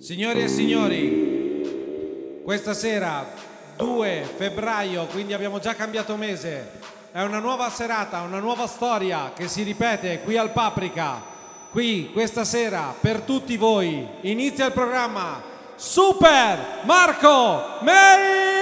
Signori e signori, questa sera 2 febbraio, quindi abbiamo già cambiato mese, è una nuova serata, una nuova storia che si ripete qui al Paprika, qui questa sera per tutti voi. Inizia il programma Super Marco Meri!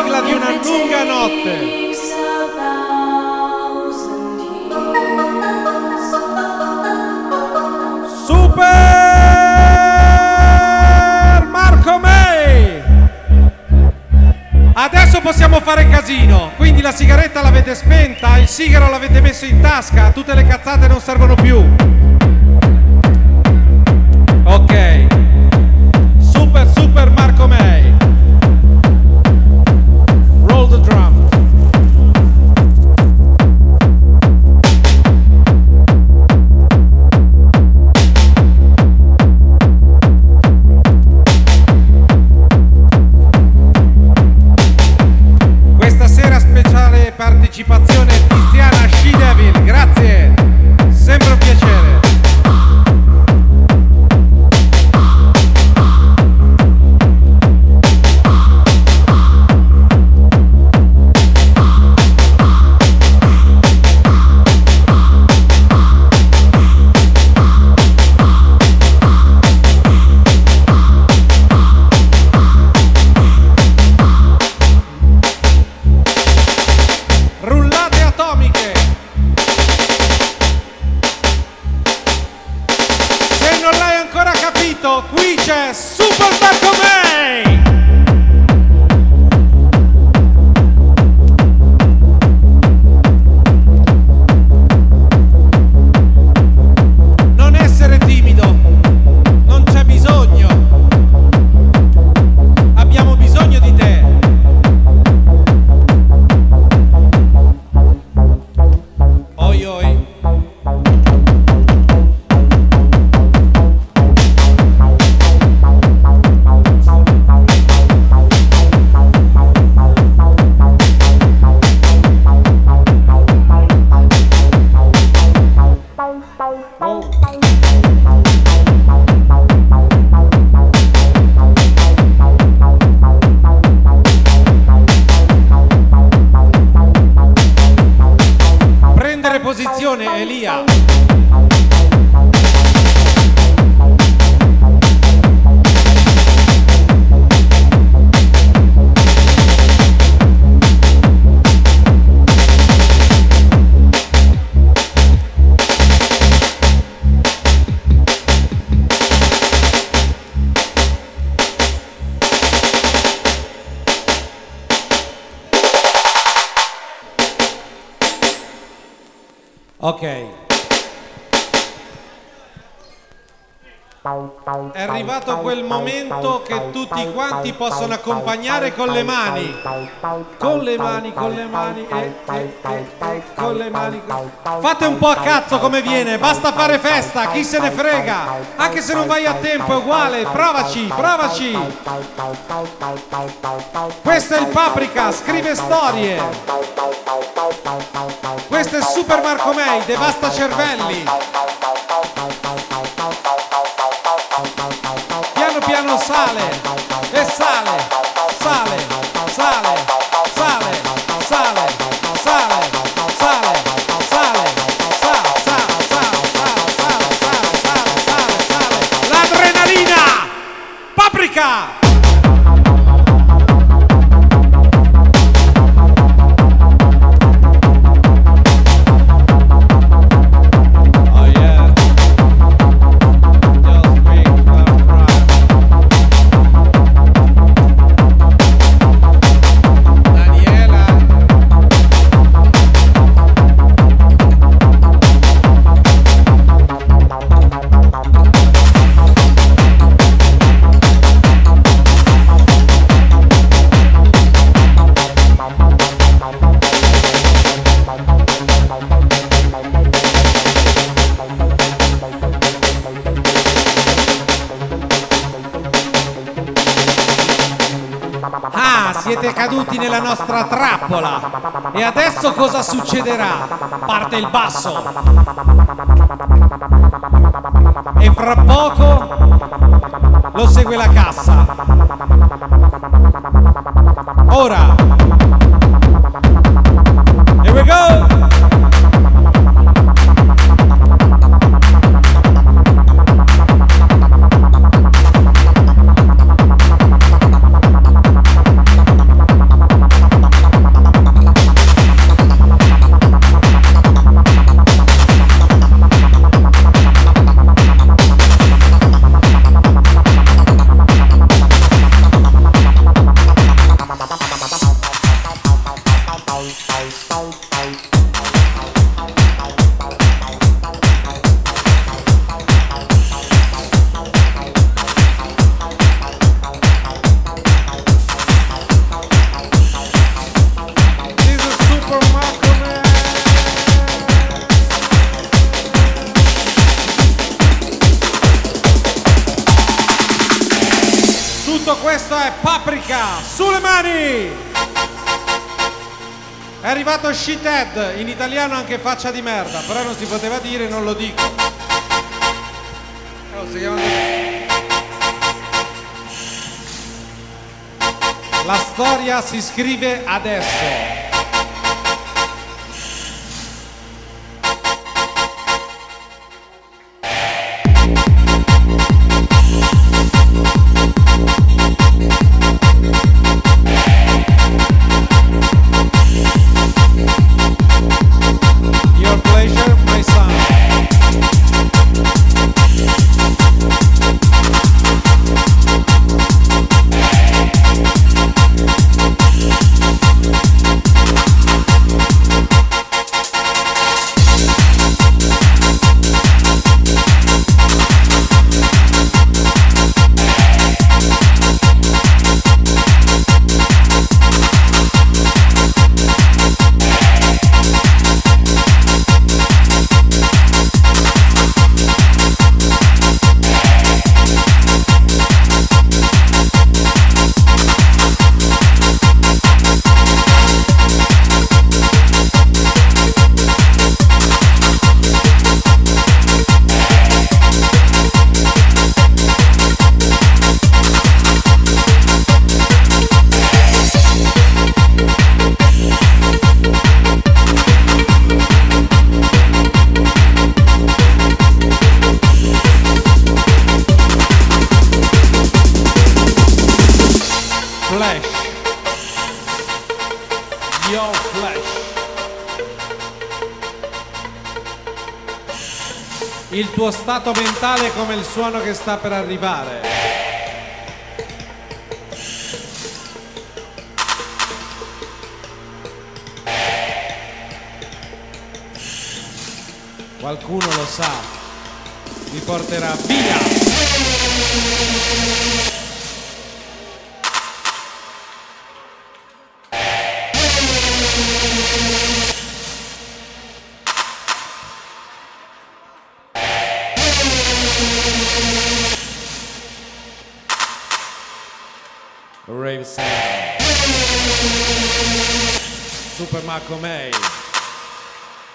sigla di una lunga notte. Super Marco May. Adesso possiamo fare casino, quindi la sigaretta l'avete spenta, il sigaro l'avete messo in tasca, tutte le cazzate non servono più. Ok. Quanti possono accompagnare con le mani. Con le mani, con le mani, e, e, e, e, con le mani. Fate un po' a cazzo come viene, basta fare festa, chi se ne frega. Anche se non vai a tempo è uguale, provaci, provaci. Questo è il Paprika, scrive storie. Questo è Super Marco May, devasta cervelli. Caduti nella nostra trappola. E adesso cosa succederà? Parte il basso. E fra poco lo segue la cassa. Ora. In italiano anche faccia di merda, però non si poteva dire, non lo dico. Oh, si chiama. La storia si scrive adesso. Stato mentale come il suono che sta per arrivare. qualcuno lo sa, vi porterà via. Super Marco May.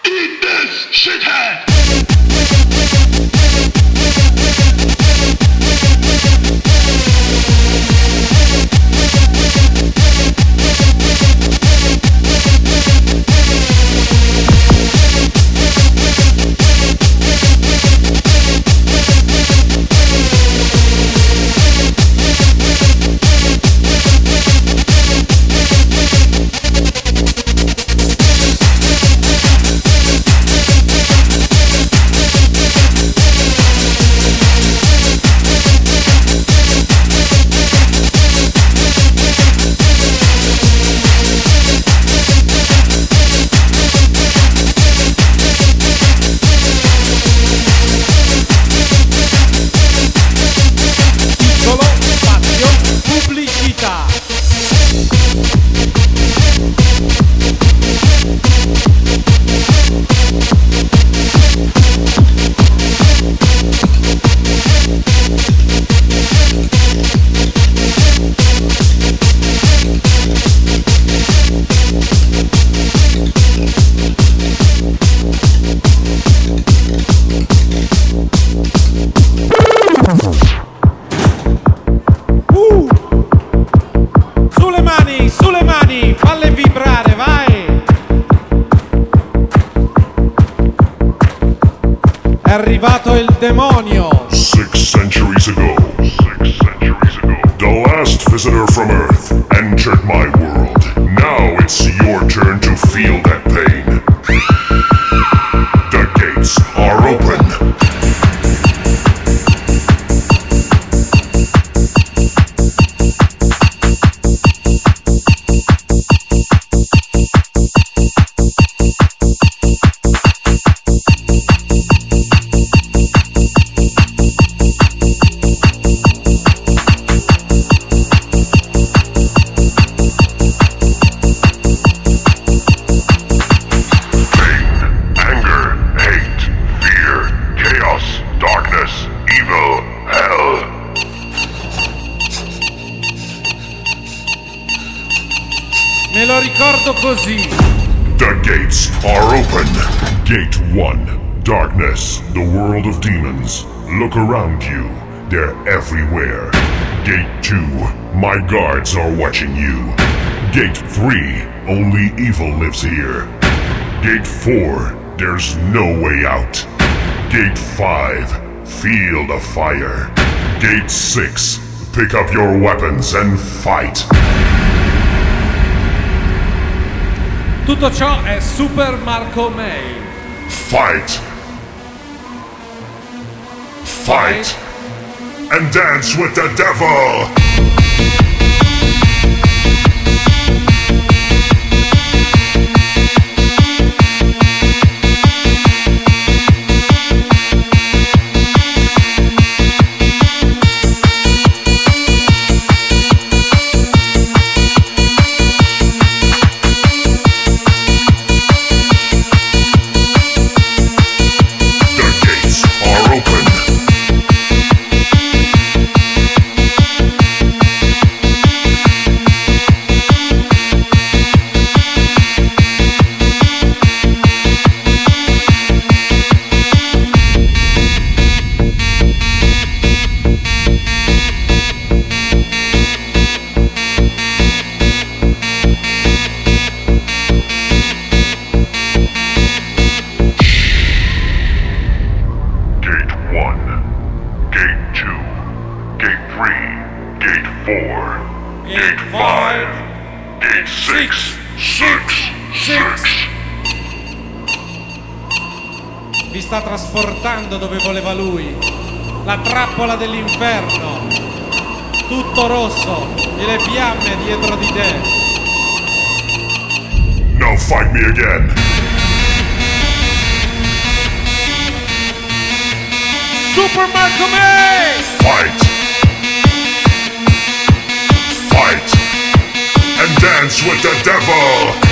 Eat this, shithead! From Earth entered my world. Look around you. They're everywhere. Gate 2. My guards are watching you. Gate 3. Only evil lives here. Gate 4. There's no way out. Gate 5. Field of fire. Gate 6. Pick up your weapons and fight. Tutto ciò è Super Marco May. Fight! Fight! And dance with the devil! for Fight. Fight. And dance with the devil.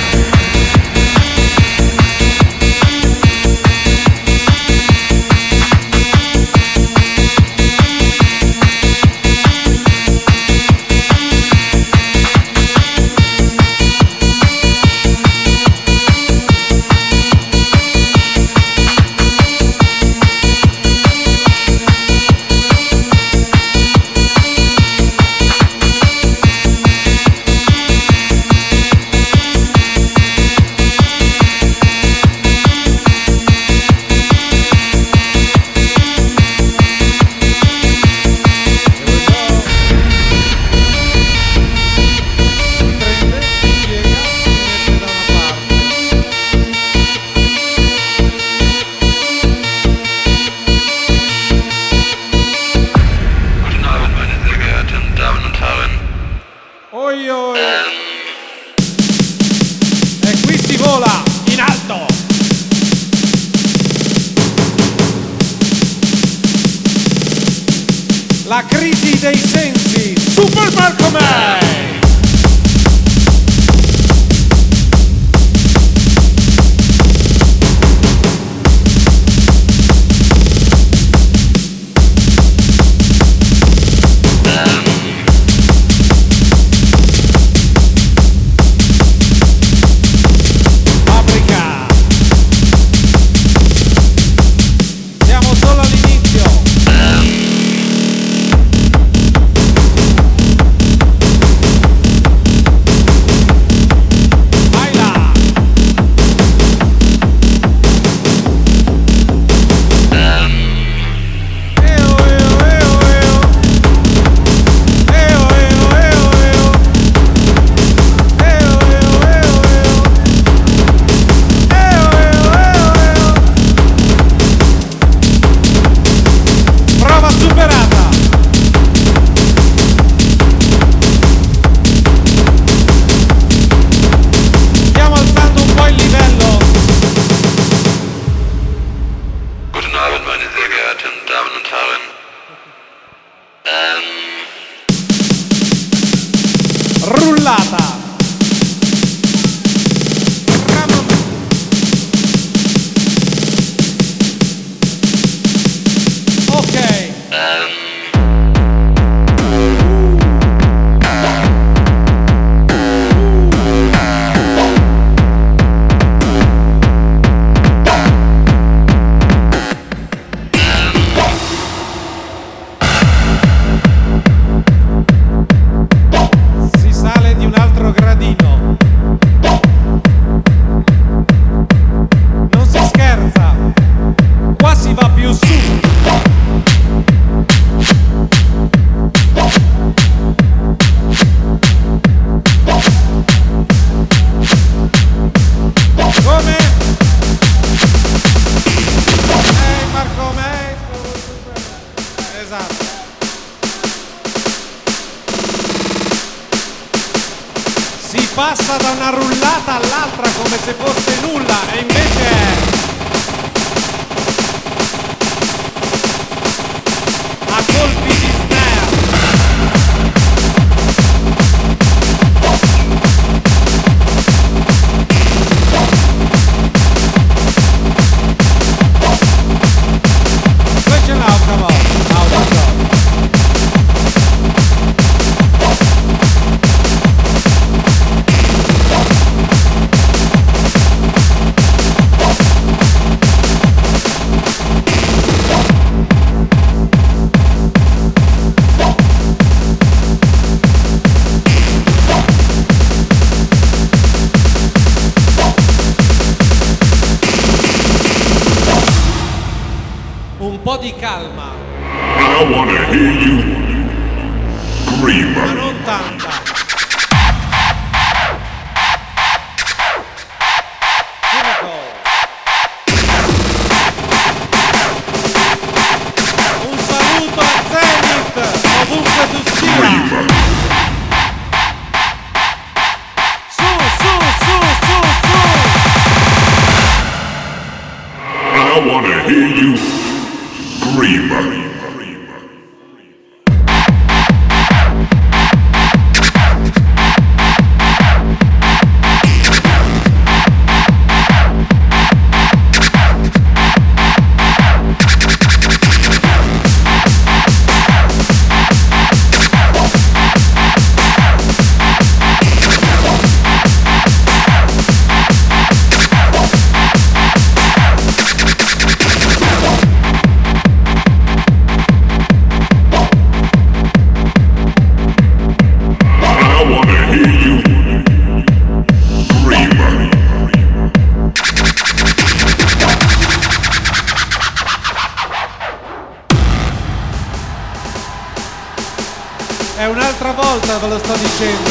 Volta ve lo sto dicendo.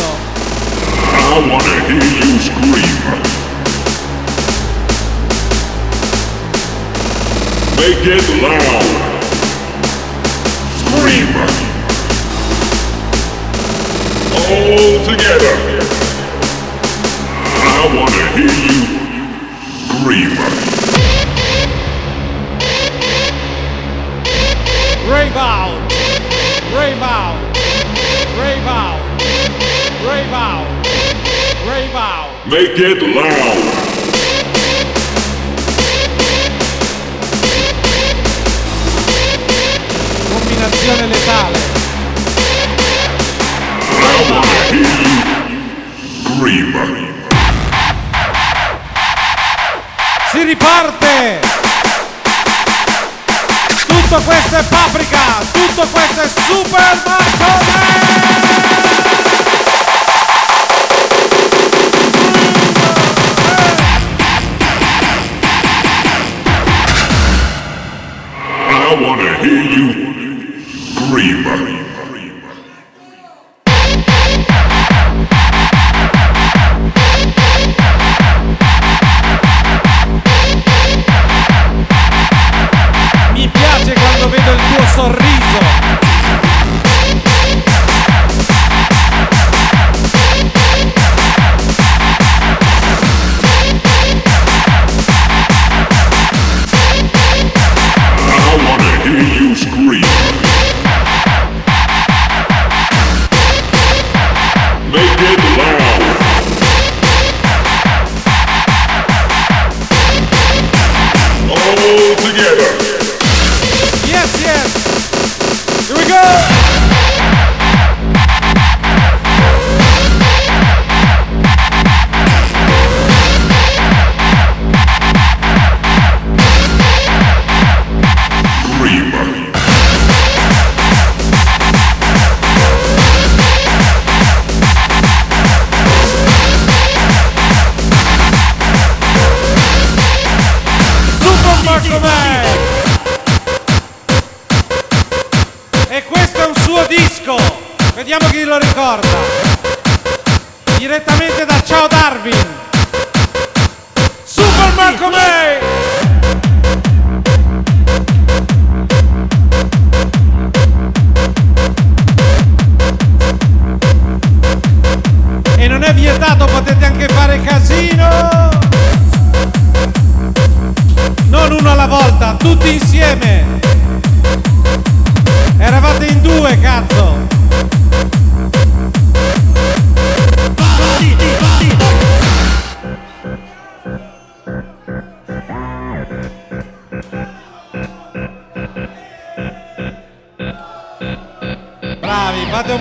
I wanna hear you scream. Make it loud. Scream. All together. I wanna hear you scream. Rave out! Rave out! Rave out! Rave out! Rave out! Make it loud. Combinazione letale. I wanna hear you scream. Si riparte! Tutto questo è paprika! Tutto questo è Super Marco I wanna hear you scream.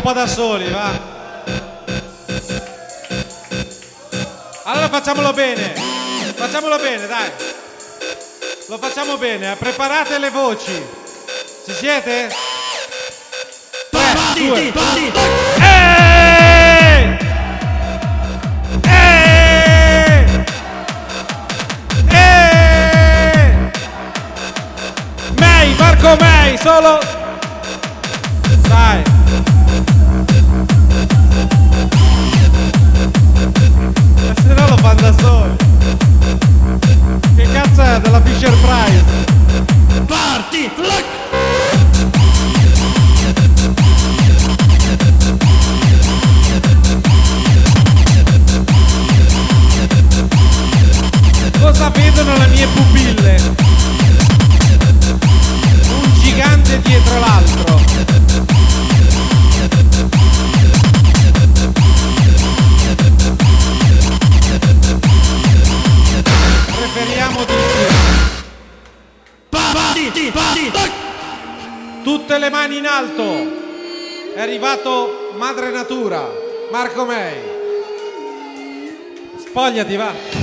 Po' da soli, va! Allora facciamolo bene! Facciamolo bene, dai! Lo facciamo bene, eh. preparate le voci. Ci siete? Tre, due. Eeeh! May, Marco May, solo... Dai. Da soli. Che cazzo è della Fisher Price? Party! Look! Cosa vedono le mie pupille? Un stanotte vogliamo tutti. Parti, parti. Tutte le mani in alto. È arrivato Madre Natura, Marco May. Spogliati, va.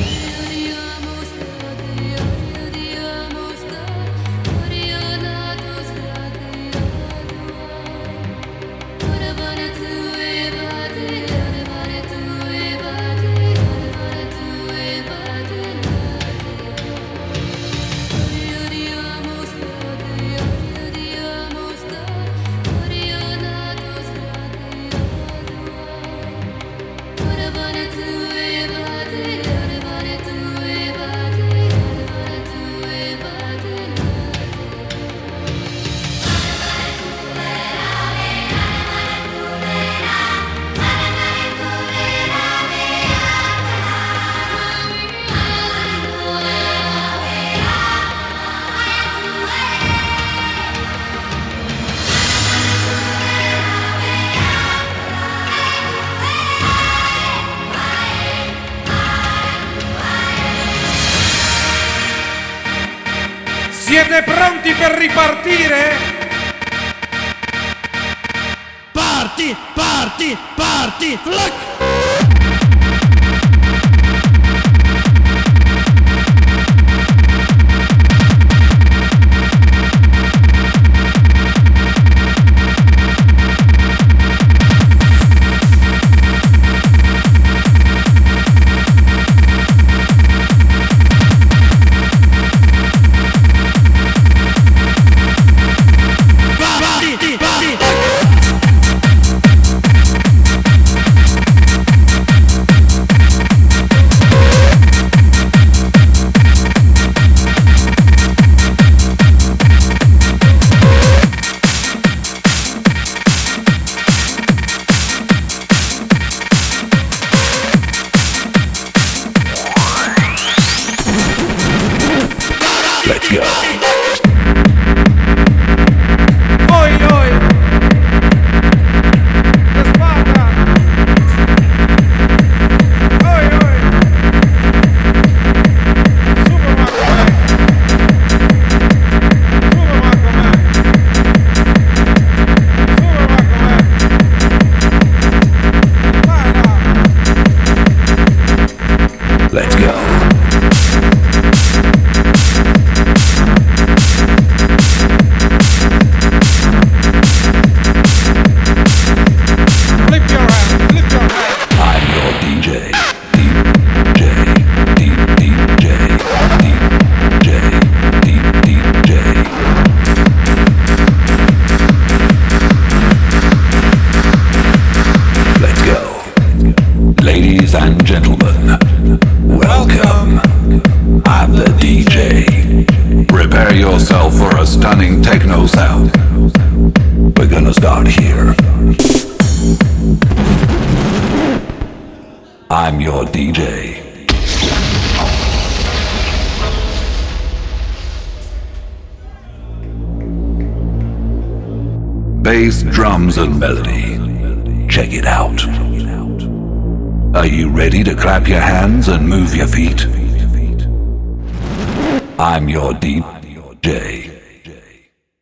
I'm your DJ.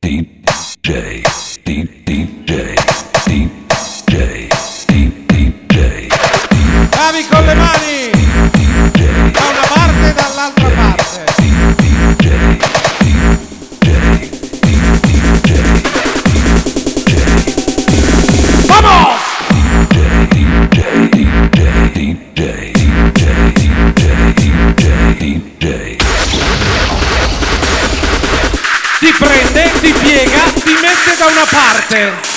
DJ. DJ. sense.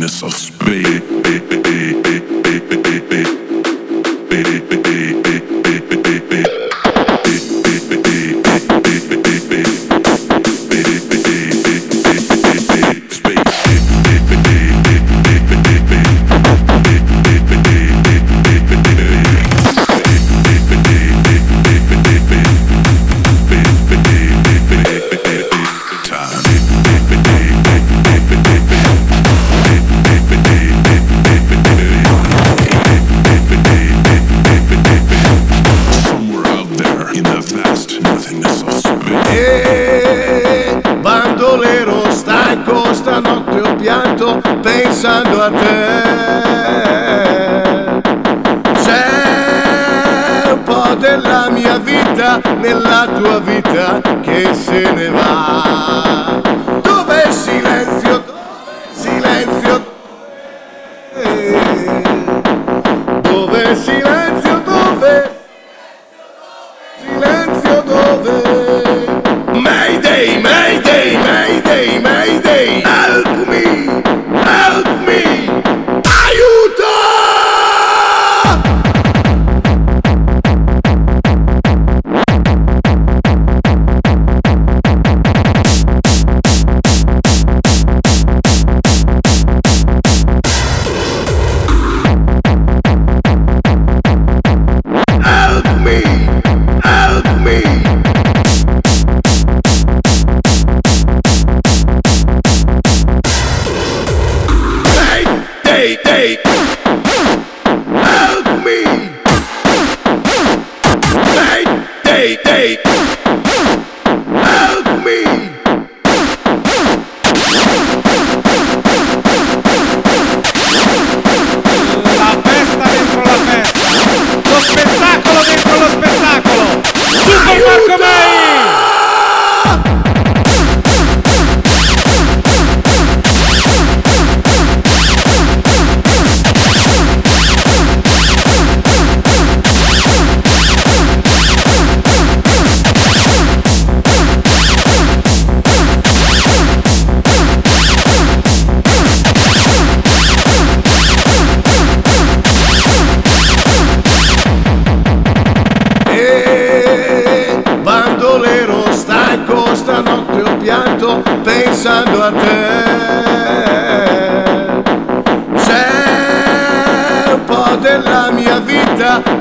This. of. Della mia vita nella tua vita che se ne va. Dove il silenzio? Silenzio. Dove il silenzio? Dove? Silenzio dove? Mayday, Mayday, Mayday, Mayday! Help me! Help me! Aiuto!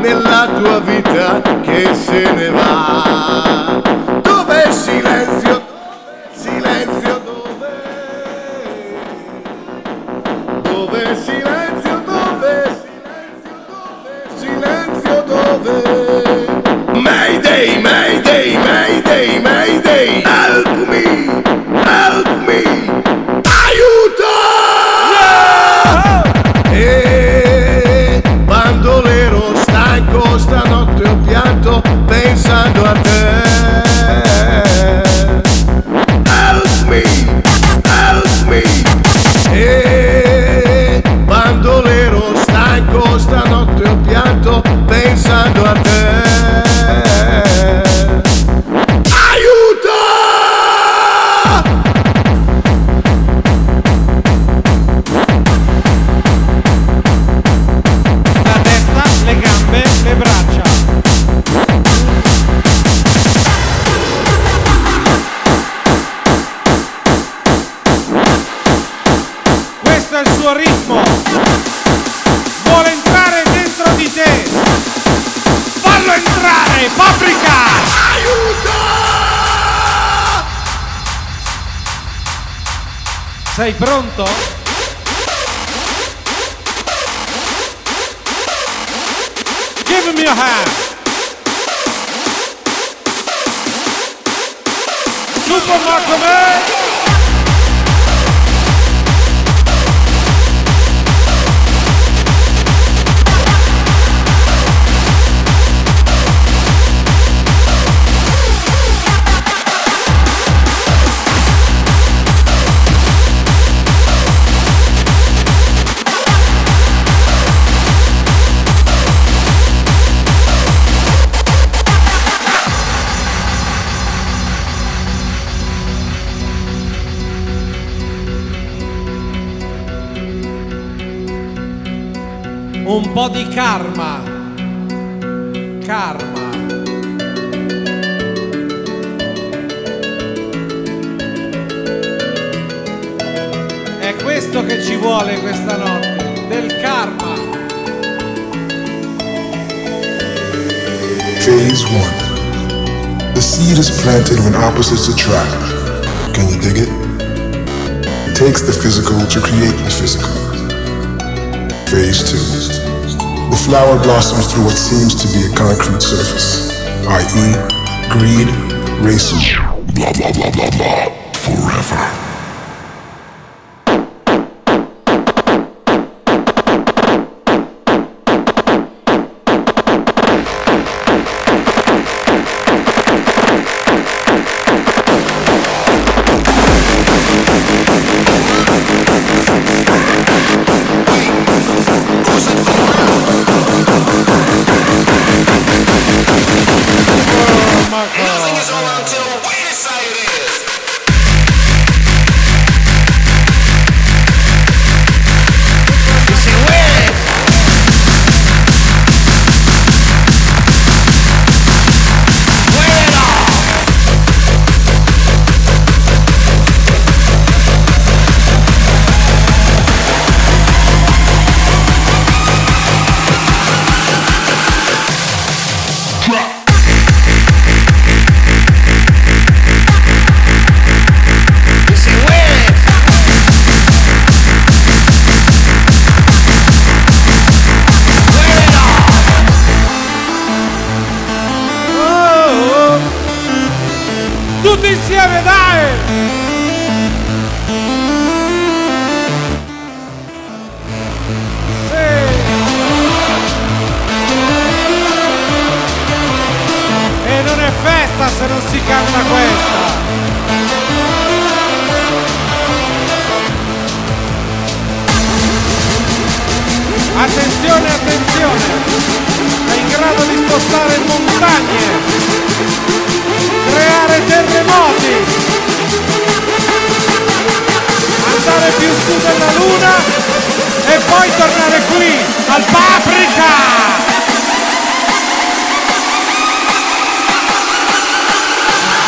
Nella tua vita che se Sei pronto? Give him your hand. Super Marco di karma. Karma. È questo che ci vuole questa notte, del karma. Phase 1. The seed is planted when opposites attract. Can you dig it? It takes the physical to create the physical. Phase 2. The flower blossoms through what seems to be a concrete surface, i.e., greed, racism, blah blah blah blah blah, forever.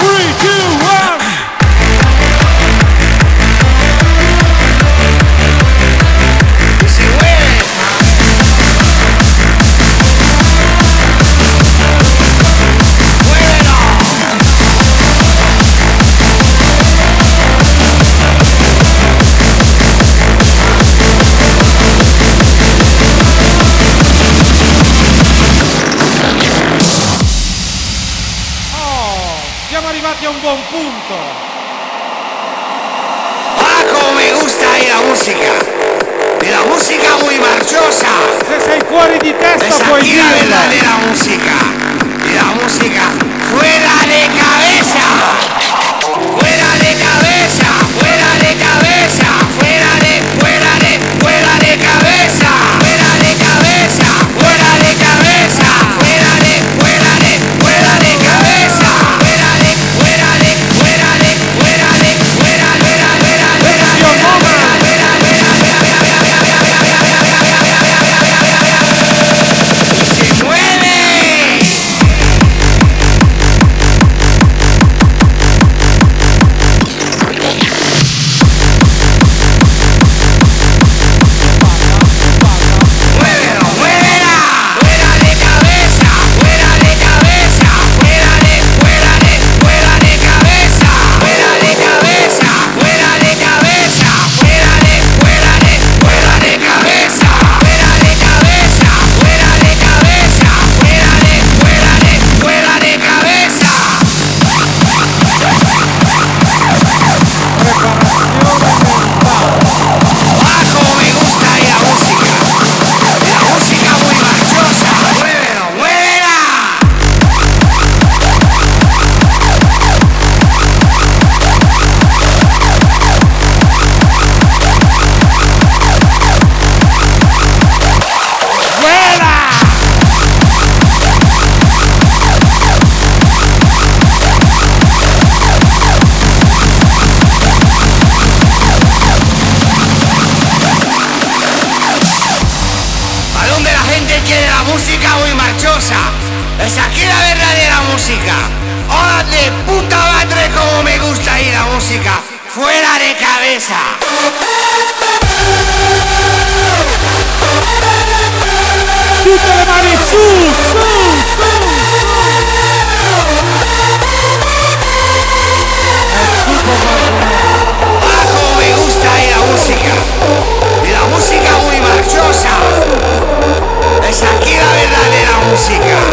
Three, two, one. música. ¡Oh, ¡Órale, puta madre, como me gusta ir la música! ¡Fuera de cabeza! ¡Dígale, mami! ¡Bajo me gusta ir la música! Y la música muy marchosa. Es aquí la verdadera música.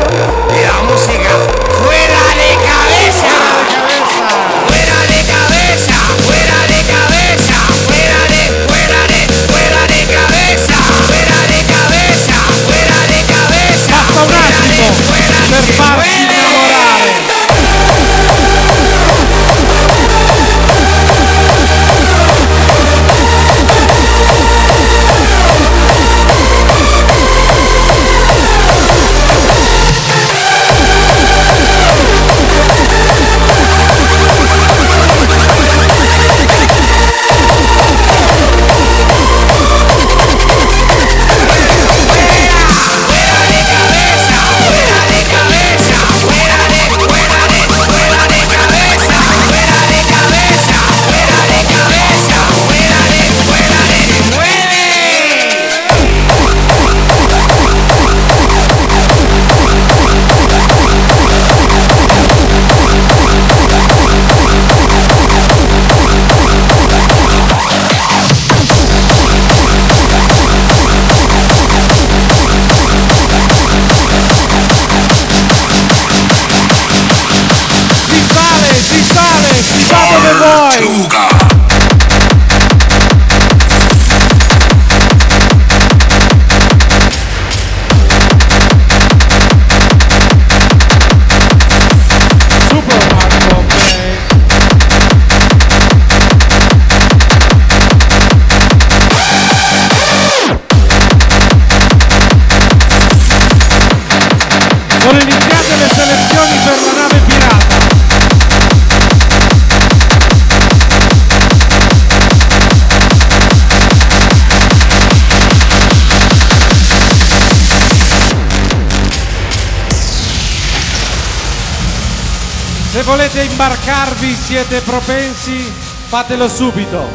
Se volete imbarcarvi, siete propensi, fatelo subito.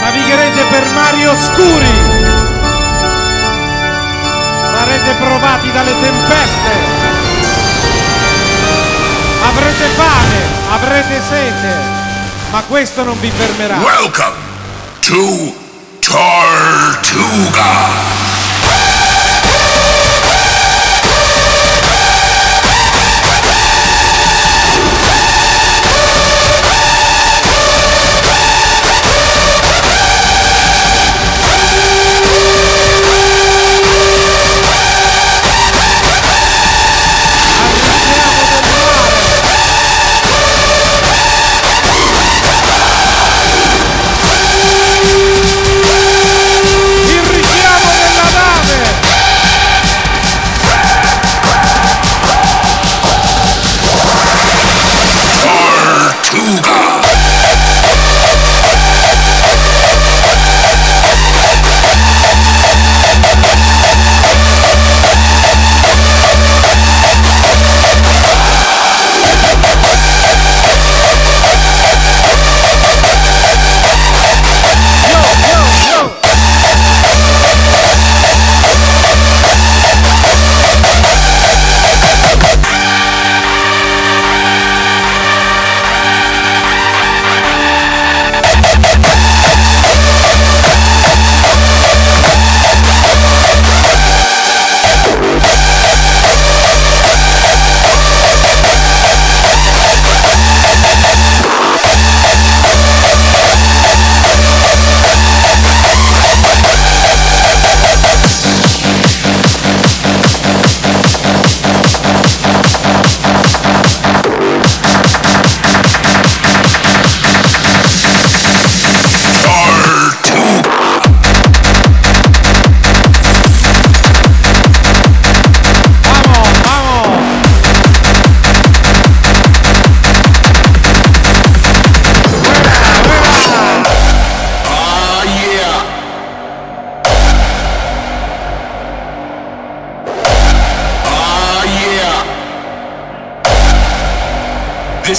Navigherete per mari oscuri. Sarete provati dalle tempeste. Avrete fame, avrete sete, ma questo non vi fermerà. Welcome to Tartuga.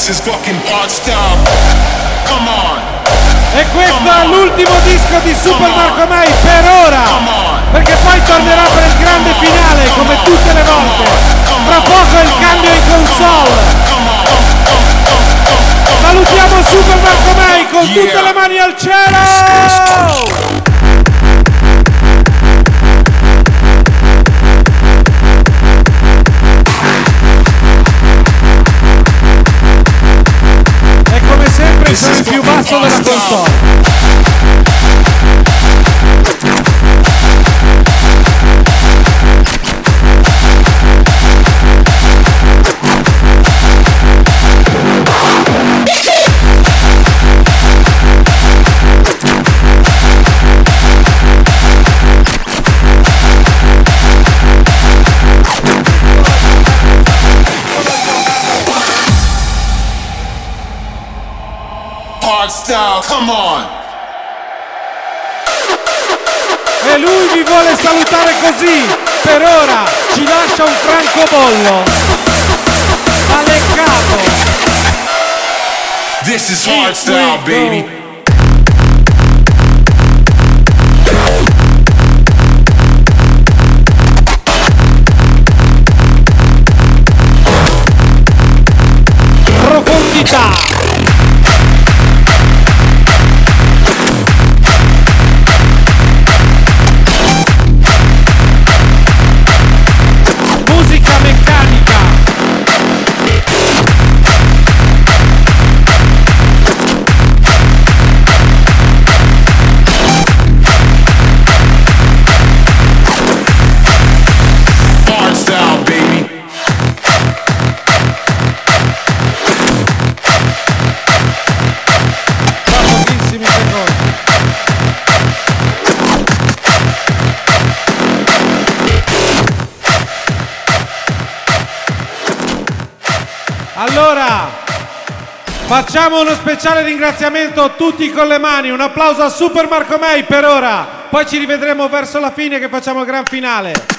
This is fucking hard stuff. Come on. E questo è l'ultimo disco di Super Marco Mai per ora! Perché poi tornerà per il grande finale come tutte le volte! Tra poco il cambio in console! Salutiamo Super Marco Mai con tutte le mani al cielo! Più basso della console! Come on. E lui vi vuole salutare così! Per ora ci lascia un francobollo! Ma leccato! This is hard style, we go. baby. Profondità! Facciamo uno speciale ringraziamento tutti con le mani. Un applauso a Super Marco May per ora. Poi ci rivedremo verso la fine che facciamo il gran finale.